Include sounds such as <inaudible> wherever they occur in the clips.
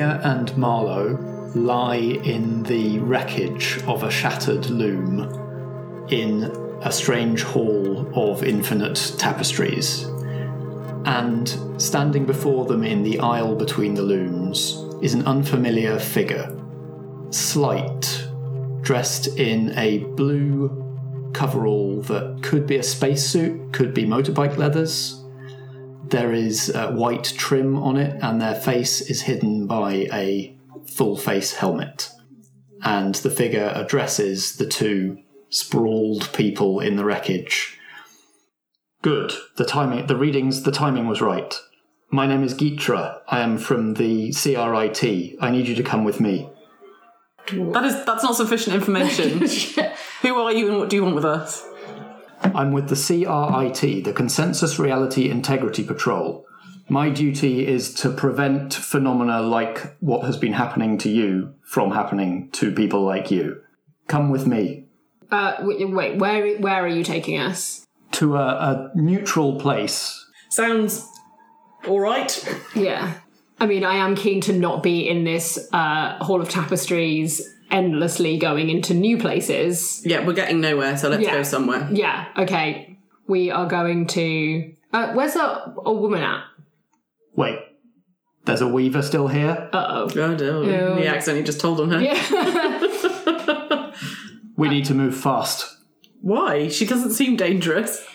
And Marlowe lie in the wreckage of a shattered loom in a strange hall of infinite tapestries. And standing before them in the aisle between the looms is an unfamiliar figure. Slight, dressed in a blue coverall that could be a spacesuit, could be motorbike leathers. There is uh, white trim on it, and their face is hidden by a full face helmet. And the figure addresses the two sprawled people in the wreckage. Good. The timing, the readings, the timing was right. My name is Gitra. I am from the CRIT. I need you to come with me. That is that's not sufficient information. <laughs> Who are you and what do you want with us? I'm with the CRIT, the Consensus Reality Integrity Patrol. My duty is to prevent phenomena like what has been happening to you from happening to people like you. Come with me Uh, wait, wait, where where are you taking us? to a, a neutral place. Sounds all right. Yeah. I mean, I am keen to not be in this uh, hall of tapestries endlessly going into new places. Yeah, we're getting nowhere, so let's Yeah. go somewhere. Yeah, okay. We are going to. Uh, where's a, a woman at? Wait, there's a weaver still here? Uh oh. Oh no, he accidentally just told on her. <laughs> We need to move fast. Why? She doesn't seem dangerous.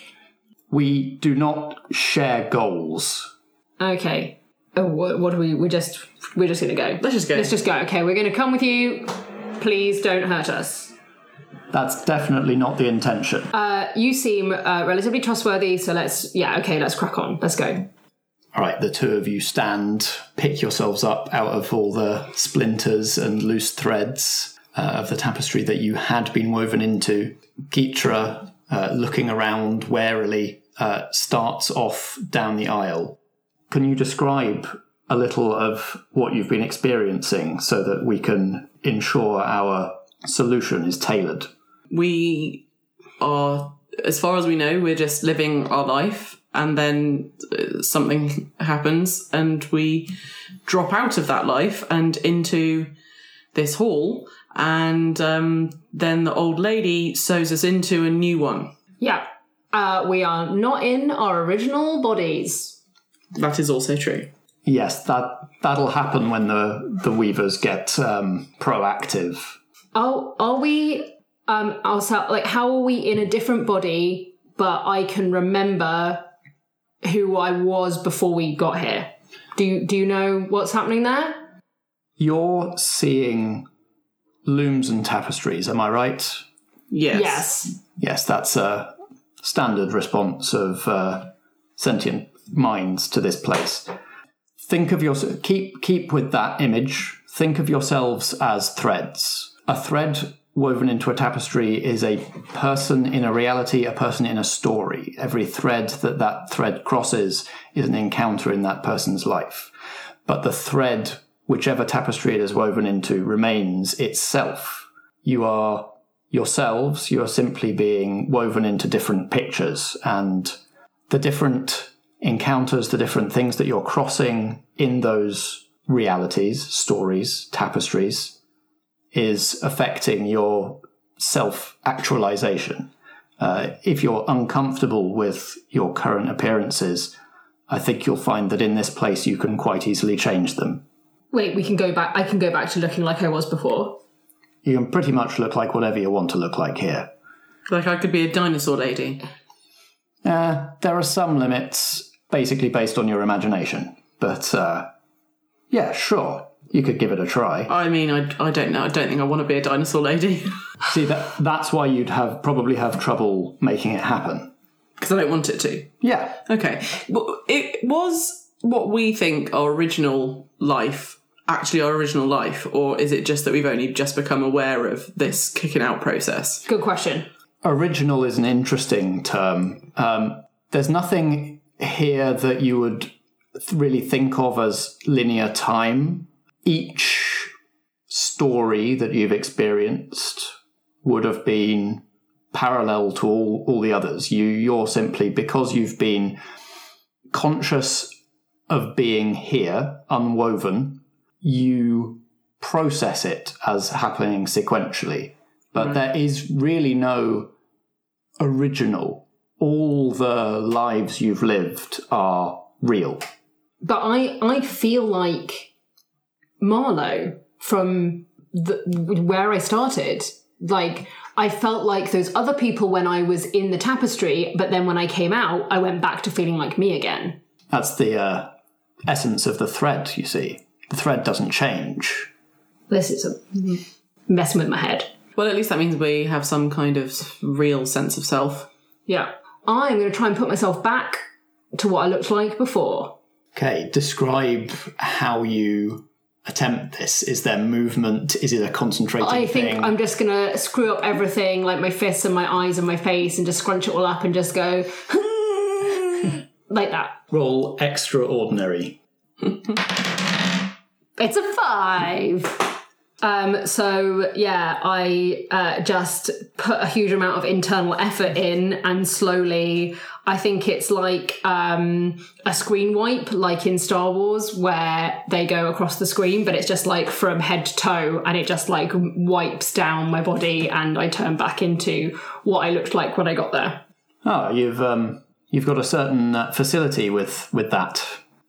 We do not share goals. Okay. Oh, what, what do we? We just we're just gonna go. Let's just go. Let's just go. Okay, we're gonna come with you. Please don't hurt us. That's definitely not the intention. Uh, you seem uh, relatively trustworthy, so let's. Yeah, okay, let's crack on. Let's go. All right, the two of you stand, pick yourselves up out of all the splinters and loose threads uh, of the tapestry that you had been woven into. Gitra, uh, looking around warily, uh, starts off down the aisle. Can you describe a little of what you've been experiencing so that we can ensure our solution is tailored? We are, as far as we know, we're just living our life, and then uh, something happens, and we drop out of that life and into this hall, and um, then the old lady sews us into a new one. Yeah. Uh, we are not in our original bodies. That is also true. Yes, that that'll happen when the the weavers get um, proactive. Oh, are we? Um, ourselves like how are we in a different body, but I can remember who I was before we got here. Do you, do you know what's happening there? You're seeing looms and tapestries, am I right? Yes. Yes. Yes, that's a standard response of uh, sentient minds to this place. Think of your keep keep with that image. Think of yourselves as threads. A thread woven into a tapestry is a person in a reality, a person in a story. Every thread that that thread crosses is an encounter in that person's life. But the thread, whichever tapestry it is woven into, remains itself. You are yourselves, you're simply being woven into different pictures and the different encounters, the different things that you're crossing in those realities, stories, tapestries, is affecting your self actualization. Uh, if you're uncomfortable with your current appearances, I think you'll find that in this place you can quite easily change them. Wait, we can go back. I can go back to looking like I was before. You can pretty much look like whatever you want to look like here. Like I could be a dinosaur lady. Uh, there are some limits, basically based on your imagination. But uh, yeah, sure, you could give it a try. I mean, I, I don't know. I don't think I want to be a dinosaur lady <laughs> See that that's why you'd have probably have trouble making it happen. because I don't want it to. Yeah, Okay. Well, it was what we think our original life, actually our original life, or is it just that we've only just become aware of this kicking out process? Good question. original is an interesting term. Um, there's nothing here that you would really think of as linear time. Each story that you've experienced would have been parallel to all, all the others. You, you're simply, because you've been conscious of being here, unwoven, you process it as happening sequentially, but there is really no original. All the lives you've lived are real. But I, I feel like Marlowe from the, where I started. Like, I felt like those other people when I was in the tapestry, but then when I came out, I went back to feeling like me again. That's the uh, essence of the thread, you see. The thread doesn't change. This is a messing with my head. Well, at least that means we have some kind of real sense of self. Yeah. I'm going to try and put myself back to what I looked like before. Okay, describe how you attempt this. Is there movement? Is it a concentrated I think thing? I'm just going to screw up everything, like my fists and my eyes and my face, and just scrunch it all up and just go <laughs> like that. Roll extraordinary. It's a five. Um, so yeah, I uh, just put a huge amount of internal effort in, and slowly, I think it's like um, a screen wipe, like in Star Wars, where they go across the screen, but it's just like from head to toe, and it just like wipes down my body, and I turn back into what I looked like when I got there. Oh, you've um, you've got a certain uh, facility with with that.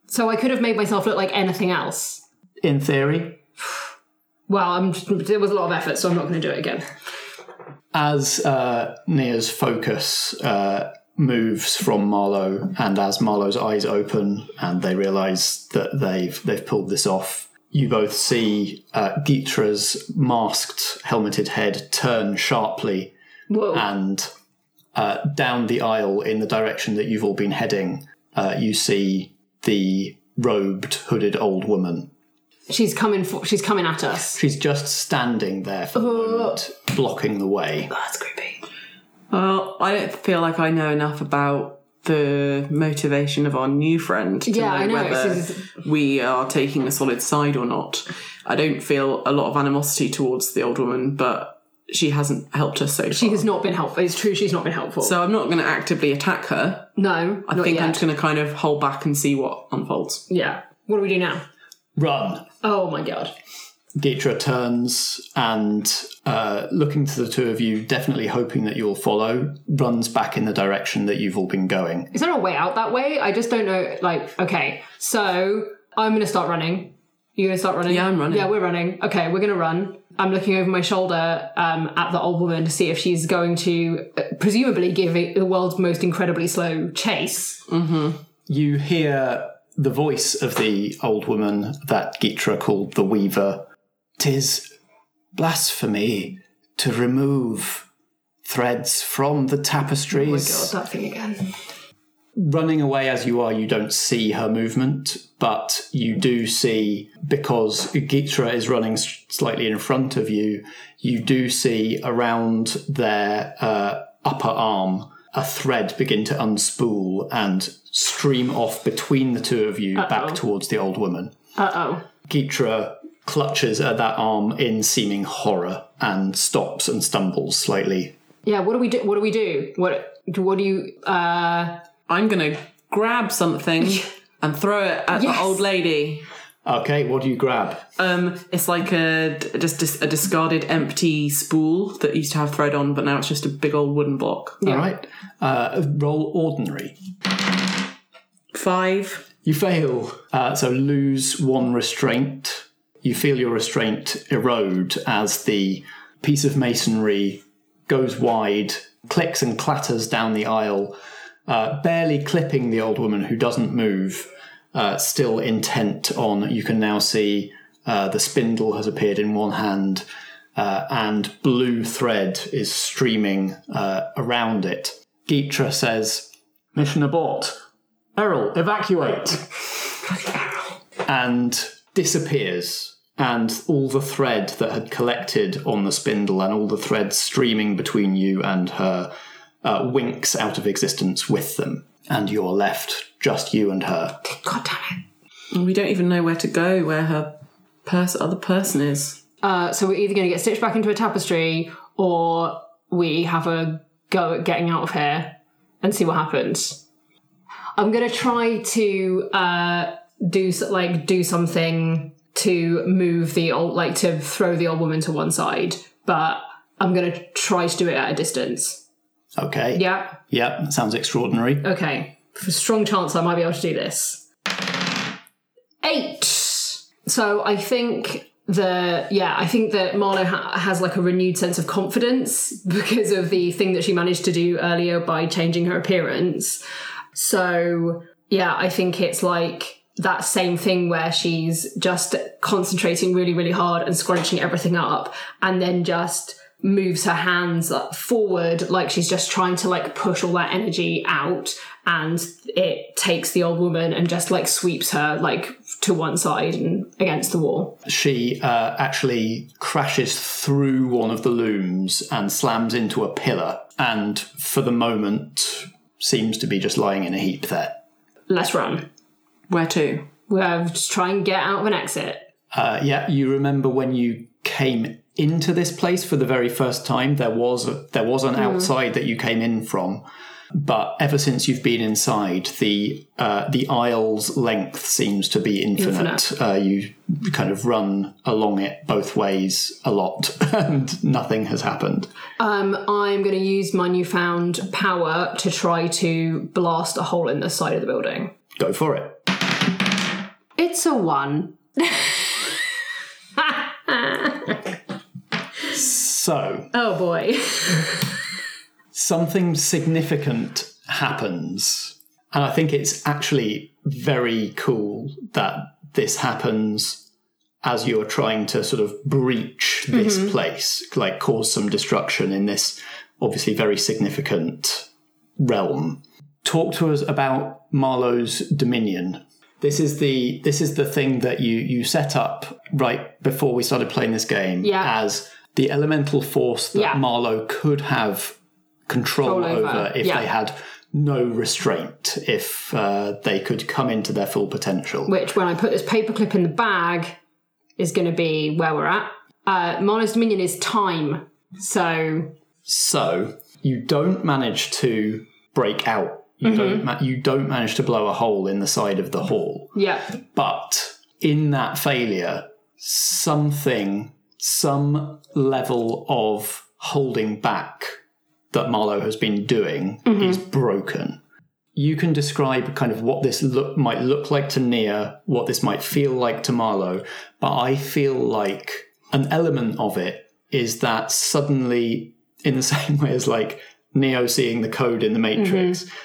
So I could have made myself look like anything else. In theory, Well, I'm there was a lot of effort, so I'm not going to do it again. as uh, Nia's focus uh, moves from Marlowe, and as Marlowe's eyes open and they realise that they've they've pulled this off, you both see uh, Gitra's masked, helmeted head turn sharply Whoa! and uh, down the aisle in the direction that you've all been heading, uh, you see the robed, hooded old woman. She's coming for. She's coming at us. She's just standing there for the oh. moment, blocking the way. Oh, That's creepy. Well, I don't feel like I know enough about the motivation of our new friend to Yeah, know, I know, whether this we are taking a solid side or not. I don't feel a lot of animosity towards the old woman, but she hasn't helped us so She far. has not been helpful. It's true, she's not been helpful. So I'm not going to actively attack her. no, I not think yet. I'm just going to kind of hold back and see what unfolds. Yeah. What do we do now? Run! Oh my god. Gitra turns and, uh, looking to the two of you, definitely hoping that you'll follow, runs back in the direction that you've all been going. Is there a way out that way? I just don't know. Like, okay, so I'm gonna start running. You're gonna start running? Yeah, I'm running. Yeah, we're running. Okay, we're gonna run. I'm looking over my shoulder um, at the old woman to see if she's going to uh, presumably give it the world's most incredibly slow chase. You hear the voice of the old woman that Gitra called the Weaver. Tis blasphemy to remove threads from the tapestries. Oh my God, that thing again. running away as you are, you don't see her movement, but you do see, because Gitra is running slightly in front of you, you do see around their uh, upper arm a thread begin to unspool and stream off between the two of you back towards the old woman. Uh oh. Gitra clutches at that arm in seeming horror and stops and stumbles slightly. Yeah. What do we do? What do we do? What? What do you? Uh, I'm going to grab something <laughs> and throw it at Yes. the old lady. Okay, what do you grab? Um, it's like a just a discarded empty spool that used to have thread on, but now it's just a big old wooden block. All right. Uh, roll ordinary. Five. You fail. Uh, so lose one restraint. You feel your restraint erode as the piece of masonry goes wide, clicks and clatters down the aisle, uh, barely clipping the old woman who doesn't move, uh, still intent on. You can now see uh, the spindle has appeared in one hand, uh, and blue thread is streaming uh, around it. Gitra says, Mission abort. Errol, evacuate! <laughs> and disappears. And all the thread that had collected on the spindle and all the thread streaming between you and her uh, winks out of existence with them. And you're left just you and her. God damn it. And we don't even know where to go, where her pers- other person is. Uh, so we're either going to get stitched back into a tapestry, or we have a go at getting out of here and see what happens. I'm going to try to uh, do like do something to move the old, like to throw the old woman to one side, but I'm going to try to do it at a distance. Okay. Yeah. Yeah, that sounds extraordinary. Okay. For strong chance I might be able to do this. Eight. So I think the yeah I think that Marlowe ha- has like a renewed sense of confidence <laughs> because of the thing that she managed to do earlier by changing her appearance. So yeah, I think it's like that same thing where she's just concentrating really really hard and scrunching everything up and then just moves her hands forward like she's just trying to like push all that energy out and it takes the old woman and just like sweeps her like to one side and against the wall She uh, actually crashes through one of the looms and slams into a pillar, and for the moment seems to be just lying in a heap there. let's run Where to? we're just try and get out of an exit Uh, yeah, you remember when you came into this place for the very first time? There was a, there was an outside that you came in from, but ever since you've been inside, the uh, the aisle's length seems to be infinite. Uh, you kind of run along it both ways a lot, <laughs> and nothing has happened. um i'm going to use my newfound power to try to blast a hole in the side of the building Go for it. it's a one <laughs> So oh boy something significant happens. And I think it's actually very cool that this happens as you're trying to sort of breach this mm-hmm. place, like cause some destruction in this obviously very significant realm. Talk to us about Marlowe's dominion. This is the this is the thing that you you set up right before we started playing this game Yeah. as the elemental force that Yeah. Marlowe could have control, Control over, over, if yeah. they had no restraint, if uh, they could come into their full potential. which when I put this paperclip in the bag is going to be where we're at. Uh, Marlowe's Dominion is time. So, So you don't manage to break out. You Mm-hmm. don't. Ma- you don't manage to blow a hole in the side of the hall. yeah. But in that failure, something, some level of holding back that Marlowe has been doing mm-hmm. is broken. You can describe kind of what this look might look like to Nia, what this might feel like to Marlowe, but I feel like an element of it is that suddenly, in the <laughs> same way as like Neo seeing the code in the Matrix, mm-hmm.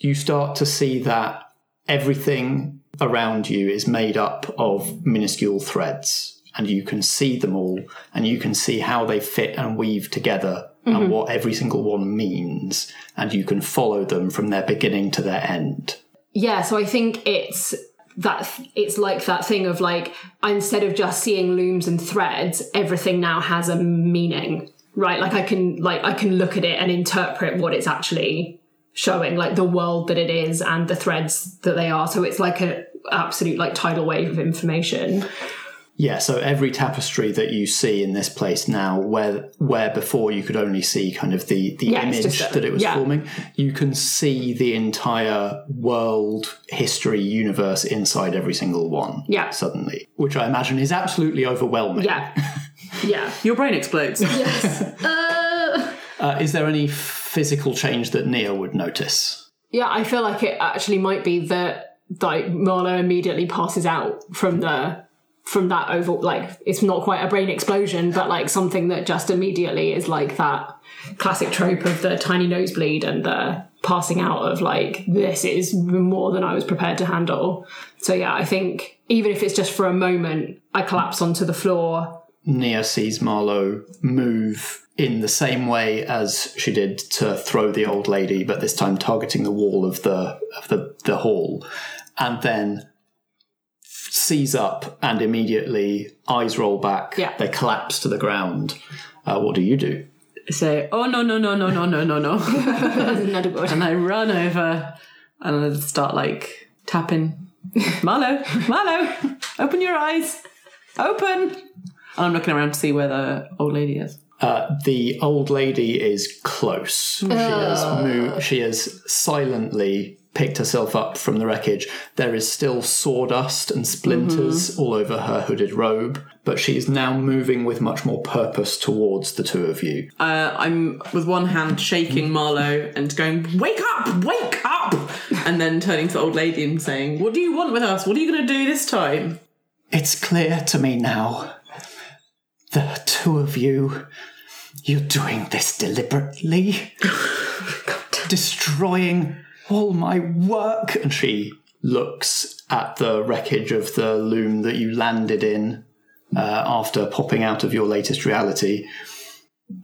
you start to see that everything around you is made up of minuscule threads and you can see them all and you can see how they fit and weave together and mm-hmm. what every single one means and you can follow them from their beginning to their end Yeah, so I think it's that it's like that thing of like instead of just seeing looms and threads, everything now has a meaning, right? Like I can like I can look at it and interpret what it's actually showing, like the world that it is and the threads that they are. So it's like a absolute like tidal wave of information. Yeah so every tapestry that you see in this place now where where before you could only see kind of the the Yeah, image a- that it was yeah. forming you can see the entire world history universe inside every single one Yeah. suddenly which i imagine is absolutely overwhelming Yeah. <laughs> Yeah. Your brain explodes. <laughs> <laughs> Uh, is there any physical change that Nia would notice? Yeah, I feel like it actually might be that like Marlowe immediately passes out from the from that over like it's not quite a brain explosion, but like something that just immediately is like that classic trope of the tiny nosebleed and the passing out of like this is more than I was prepared to handle. So yeah, I think even if it's just for a moment, I collapse onto the floor. Nia sees Marlowe move in the same way as she did to throw the old lady, but this time targeting the wall of the of the, the hall, and then seize up and immediately eyes roll back. Yeah. They collapse to the ground. Uh, what do you do? Say, oh no, no, no, no, no, no, no, no. <laughs> That's another word. And I run over and I start like tapping. Marlowe, Marlowe, open your eyes. Open. And I'm looking around to see where the old lady is. Uh, the old lady is close. She, has oh. moved, she has silently picked herself up from the wreckage. There is still sawdust and splinters all over her hooded robe, but she is now moving with much more purpose towards the two of you. Uh, I'm with one hand shaking Marlowe and going, "Wake up! Wake up!" and then turning to the old lady and saying, "What do you want with us? What are you going to do this time?" It's clear to me now. The two of you, you're doing this deliberately. <laughs> Destroying all my work. And she looks at the wreckage of the loom that you landed in uh, after popping out of your latest reality.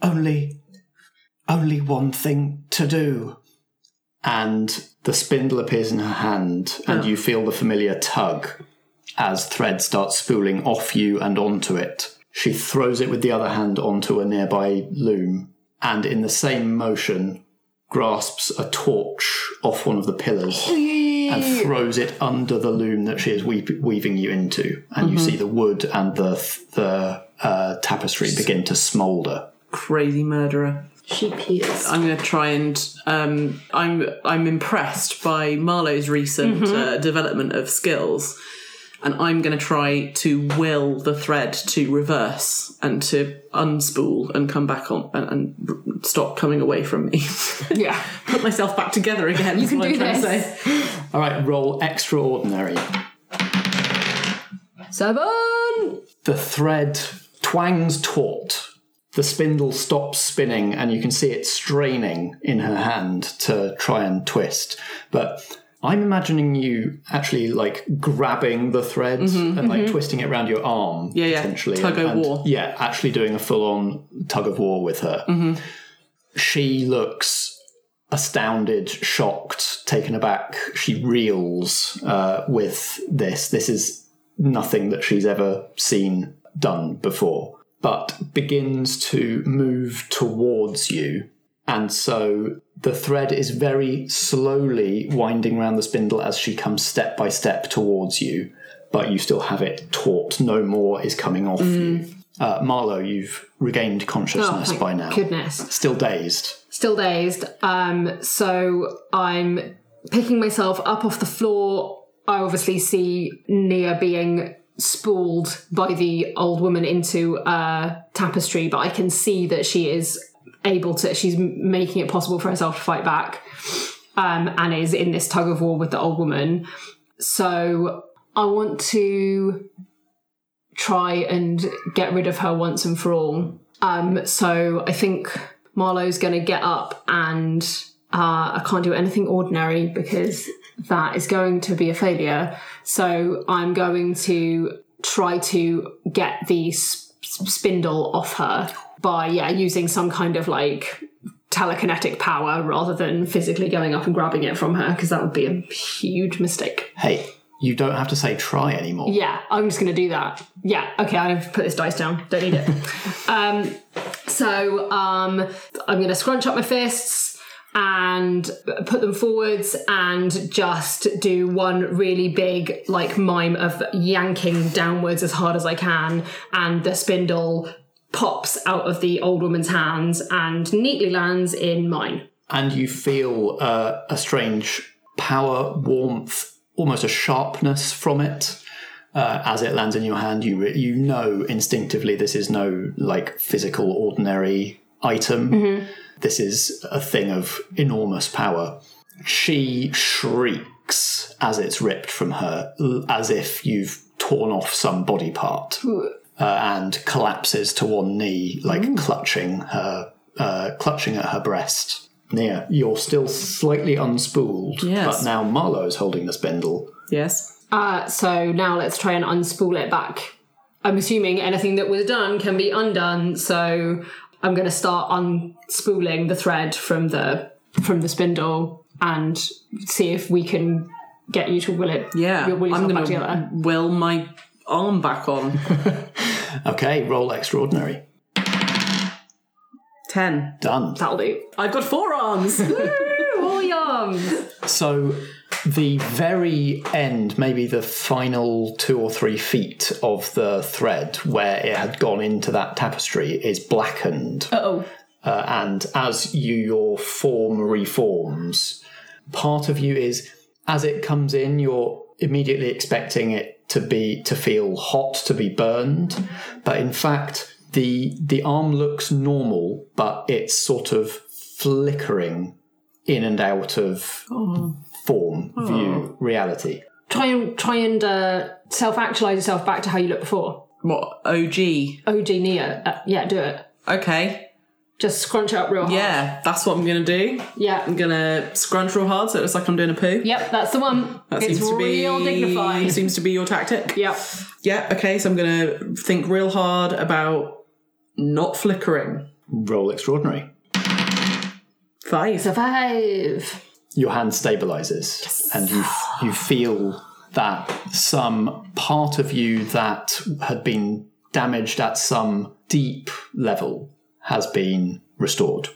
Only, only one thing to do. And the spindle appears in her hand, and you feel the familiar tug as thread starts spooling off you and onto it. She throws it with the other hand onto a nearby loom, and in the same motion, grasps a torch off one of the pillars and throws it under the loom that she is weep- weaving you into. And you see the wood and the the uh, tapestry begin to smoulder. Crazy murderer. She peers. I'm going to try and um, I'm I'm impressed by Marlowe's recent uh, development of skills, and I'm going to try to will the thread to reverse and to unspool and come back on and, and stop coming away from me. <laughs> Yeah. <laughs> Put myself back together again. You can what do I'm trying this. To say. All right, roll extraordinary. Seven. The thread twangs taut. The spindle stops spinning, and you can see it straining in her hand to try and twist. But I'm imagining you actually like grabbing the thread and like twisting it around your arm, Mm-hmm, Yeah, yeah. potentially. Tug of and- war. Yeah, actually doing a full-on tug of war with her. Mm-hmm. She looks astounded, shocked, taken aback. She reels uh, with this. This is nothing that she's ever seen done before, but begins to move towards you. And so the thread is very slowly winding around the spindle as she comes step by step towards you, but you still have it taut. No more is coming off you. Uh, Marlowe, you've regained Oh, consciousness thank by now. goodness. Still dazed. Still dazed. Um, so I'm picking myself up off the floor. I obviously see Nia being spooled by the old woman into a tapestry, but I can see that she is able to, she's making it possible for herself to fight back um, and is in this tug of war with the old woman. So I want to try and get rid of her once and for all. Um, so I think Marlowe's going to get up and uh, I can't do anything ordinary because that is going to be a failure. So I'm going to try to get the s- spindle off her by yeah using some kind of like telekinetic power rather than physically going up and grabbing it from her because that would be a huge mistake. Hey, you don't have to say try anymore. Yeah, I'm just going to do that. Yeah, okay, I've put this dice down. Don't need it. <laughs> um, so um, I'm going to scrunch up my fists and put them forwards and just do one really big like mime of yanking downwards as hard as I can and the spindle pops out of the old woman's hands and neatly lands in mine. and you feel uh, a strange power, warmth, almost a sharpness from it. Uh, as it lands in your hand, you re- you know instinctively this is no like physical, ordinary item. This is a thing of enormous power. She shrieks as it's ripped from her, as if you've torn off some body part, uh, and collapses to one knee, like clutching her, uh, clutching at her breast. Nia, you're still slightly unspooled, Yes. but now Marlowe's holding the spindle. Yes. Uh, so now let's try and unspool it back. I'm assuming anything that was done can be undone, so I'm going to start unspooling the thread from the from the spindle and see if we can get you to will it. Yeah. will I'm going to will my arm back on. <laughs> Okay, roll extraordinary. Ten. Done. That'll do. I've got four arms. All <laughs> young. So the very end, maybe the final two or three feet of the thread where it had gone into that tapestry is blackened. Oh. Uh, and as you your form reforms, part of you is as it comes in, you're immediately expecting it to be to feel hot, to be burned, but in fact, the the arm looks normal, but it's sort of flickering in and out of form, view, reality. Try and try and uh, self actualize yourself back to how you looked before. What OG? OG Nia, uh, yeah, do it. Okay, Just scrunch up real hard. yeah, that's what I'm gonna do. yeah. I'm gonna scrunch real hard so it looks like I'm doing a poo. Yep, that's the one. That it's seems to be real dignified. <laughs> Seems to be your tactic. Yep. Yeah. Okay, so I'm gonna think real hard about not flickering. Roll extraordinary. Five. Survive. Your hand stabilizes and you you feel that some part of you that had been damaged at some deep level has been restored.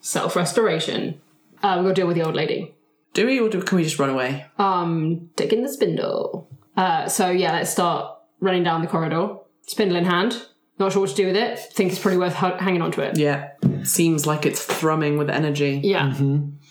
Self restoration. Uh, we're gonna deal with the old lady. Do we or do, can we just run away? Um, taking the spindle. Uh, so yeah, let's start running down the corridor. Spindle in hand. Not sure what to do with it. Think it's probably worth hu- hanging on to it. Yeah. Seems like it's thrumming with energy. Yeah.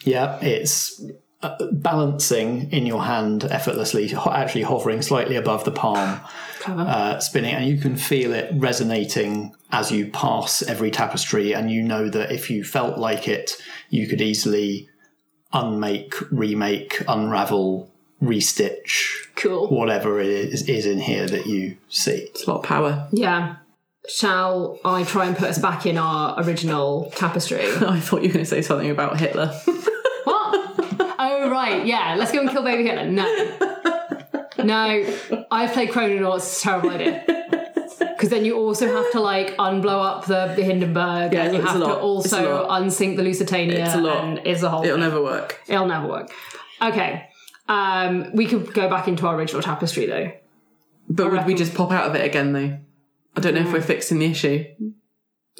Yeah, it's uh, balancing in your hand effortlessly, actually hovering slightly above the palm, <sighs> uh, spinning, and you can feel it resonating as you pass every tapestry. And you know that if you felt like it, you could easily unmake, remake, unravel, restitch cool. whatever it is, is in here that you see. It's a lot of power. Yeah. Shall I try and put us back in our original tapestry? <laughs> I thought you were going to say something about Hitler. <laughs> what? Oh right, yeah. Let's go and kill baby Hitler. No. No. I've played Chrononauts, it's a terrible idea. <laughs> Because then you also have to like unblow up the, Hindenburg Yeah, and you have to lot. It's a also unsink the Lusitania It's a lot. it's a whole It'll never work. It'll never work. Okay. Um, we could go back into our original tapestry though. But would we just pop out of it again, though? I don't know if we're fixing the issue.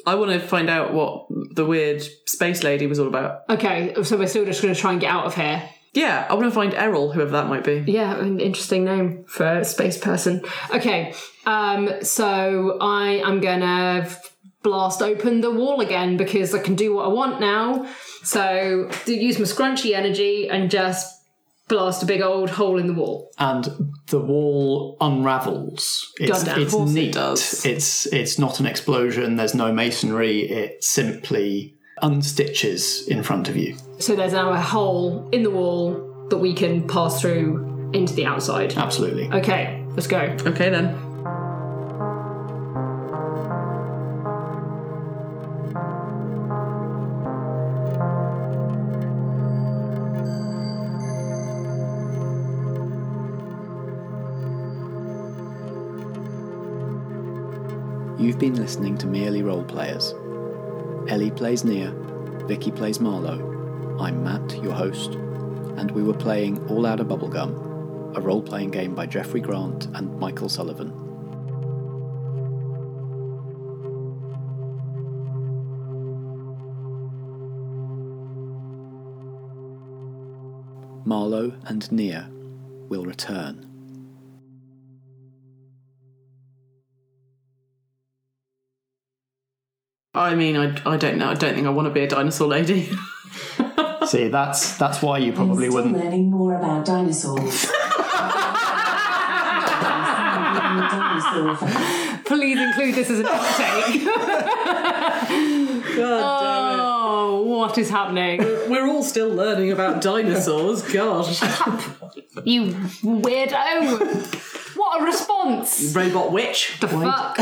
I want to find out what the weird space lady was all about. Okay, so we're still just going to try and get out of here. Yeah, I want to find Errol, whoever that might be. Yeah, an interesting name for a space person. Okay, um, so I am gonna blast open the wall again because I can do what I want now. So do use my scrunchy energy and just blast a big old hole in the wall. and the wall unravels. It's, Goddamn, it's of course it neat. does. It's it's not an explosion. There's no masonry. It simply unstitches in front of you. So there's now a hole in the wall that we can pass through into the outside. Absolutely. Okay, let's go. Okay, then. You've been listening to Merely Role Players. Ellie plays Nia, Vicky plays Marlowe. I'm Matt, your host, and we were playing All Out of Bubblegum, a role playing game by Jeffrey Grant and Michael Sullivan. Marlowe and Nia will return. I mean, I, I don't know. I don't think I want to be a dinosaur lady. <laughs> See, that's that's why you probably Still wouldn't. learning more about dinosaurs. <laughs> Please include this as an outtake. <laughs> God oh, what is happening? damn it. We're all still learning about dinosaurs. Gosh. You weirdo! What a response! Robot witch. The fuck?